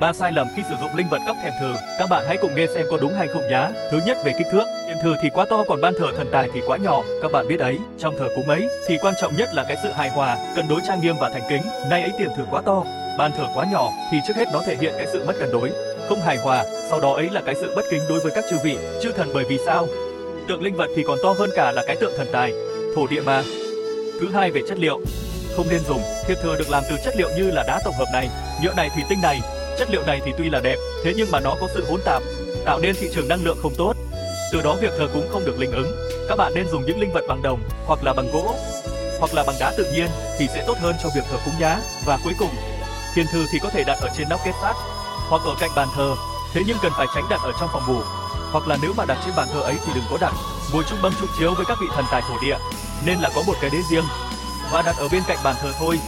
Ba sai lầm khi sử dụng linh vật cấp thèm thờ. Các bạn hãy cùng nghe xem có đúng hay không nhá. Thứ nhất về kích thước, thèm thờ thì quá to còn ban thờ thần tài thì quá nhỏ. Các bạn biết đấy, trong thờ cúng ấy thì quan trọng nhất là cái sự hài hòa, cân đối trang nghiêm và thành kính. Nay ấy tiền thờ quá to, ban thờ quá nhỏ thì trước hết nó thể hiện cái sự mất cân đối, không hài hòa. Sau đó ấy là cái sự bất kính đối với các chư vị, chư thần bởi vì sao? Tượng linh vật thì còn to hơn cả là cái tượng thần tài, thổ địa mà. Thứ hai về chất liệu, không nên dùng thiệp thờ được làm từ chất liệu như là đá tổng hợp này, nhựa này, thủy tinh này. Chất liệu này thì tuy là đẹp, thế nhưng mà nó có sự hỗn tạp, tạo nên thị trường năng lượng không tốt. Từ đó việc thờ cúng không được linh ứng. Các bạn nên dùng những linh vật bằng đồng hoặc là bằng gỗ hoặc là bằng đá tự nhiên thì sẽ tốt hơn cho việc thờ cúng nhá. Và cuối cùng, thiền thư thì có thể đặt ở trên nóc kết sắt hoặc ở cạnh bàn thờ, thế nhưng cần phải tránh đặt ở trong phòng ngủ. Hoặc là nếu mà đặt trên bàn thờ ấy thì đừng có đặt ngồi chung bâm chung chiếu với các vị thần tài thổ địa, nên là có một cái đế riêng và đặt ở bên cạnh bàn thờ thôi